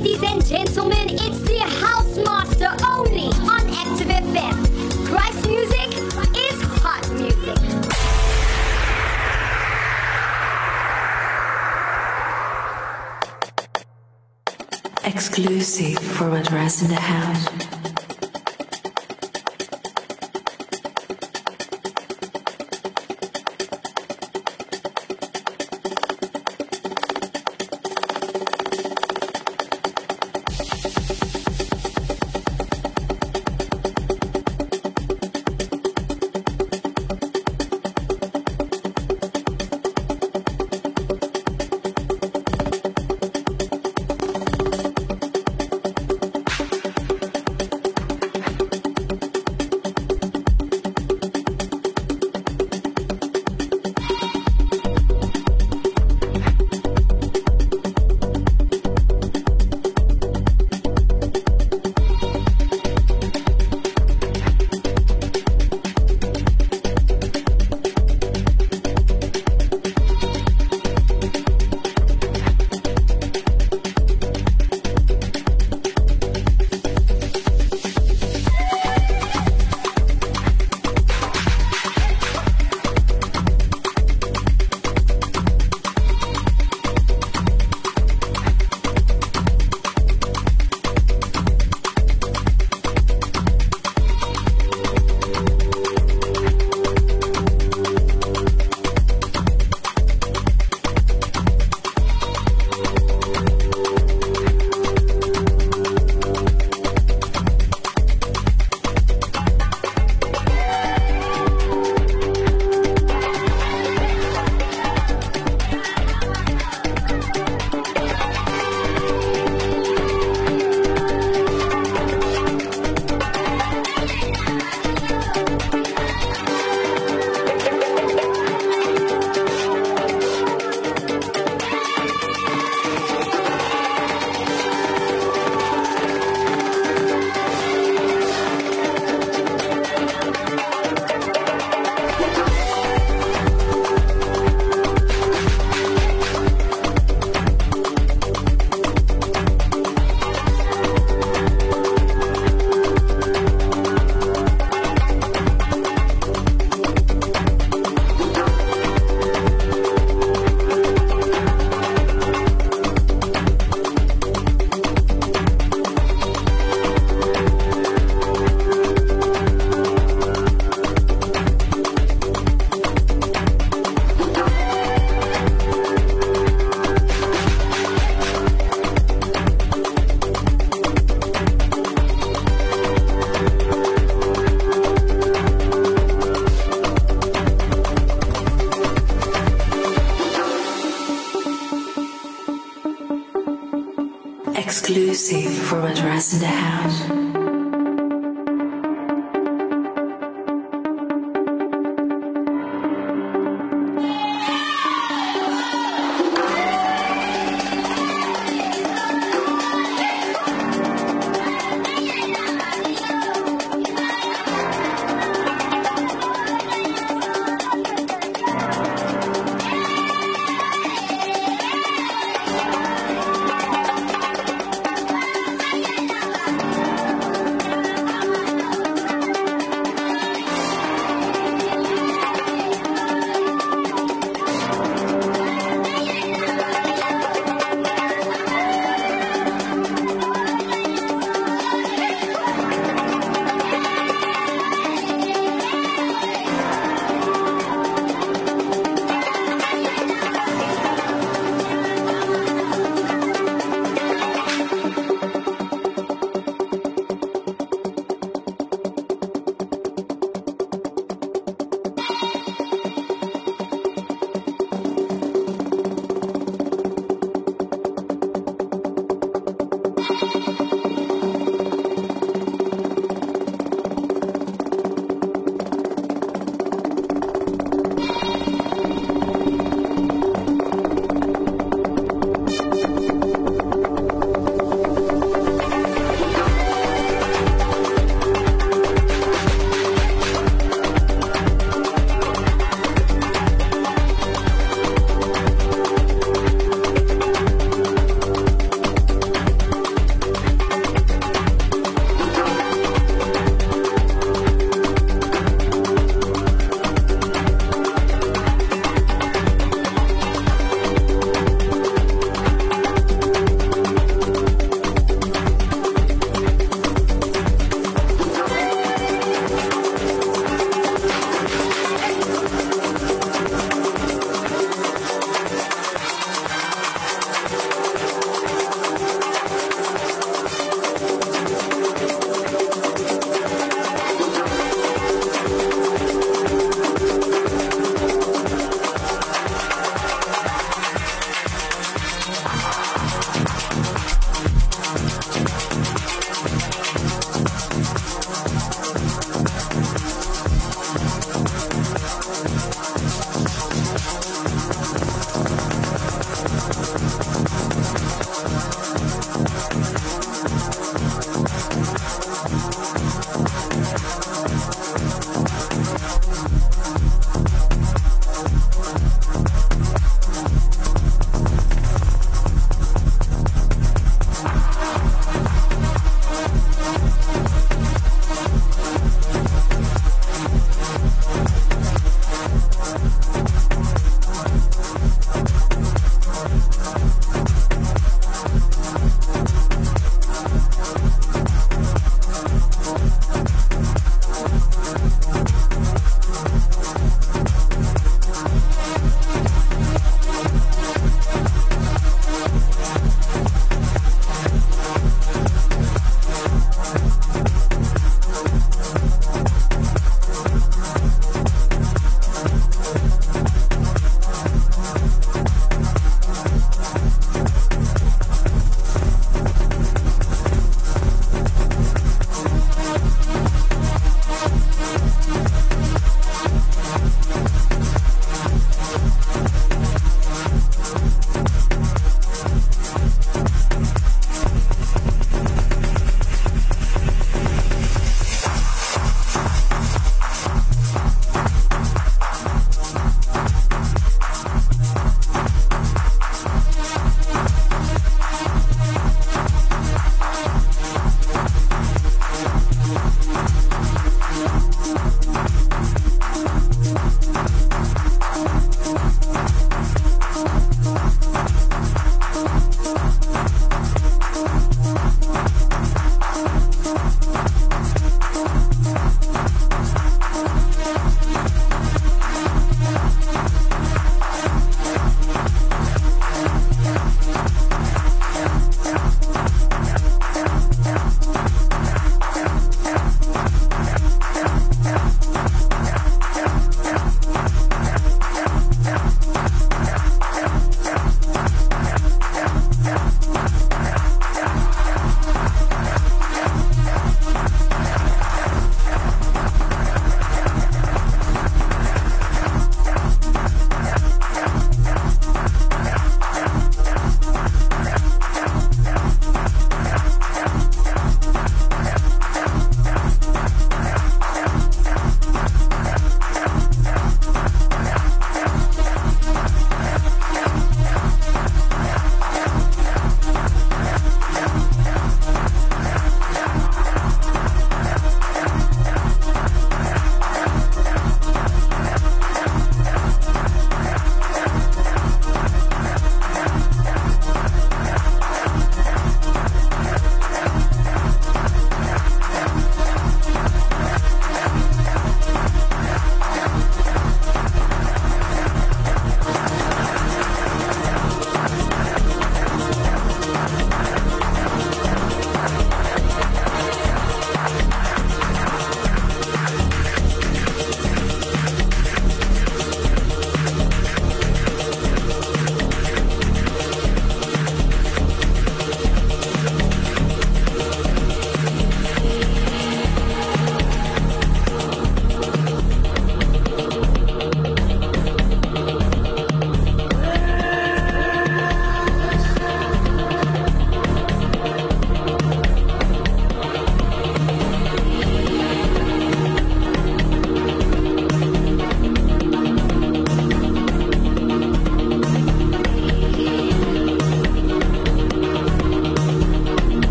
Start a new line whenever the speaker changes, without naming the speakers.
Ladies and gentlemen, it's the House Master only on Active FM. Christ music is hot music.
Exclusive for Madras in the House.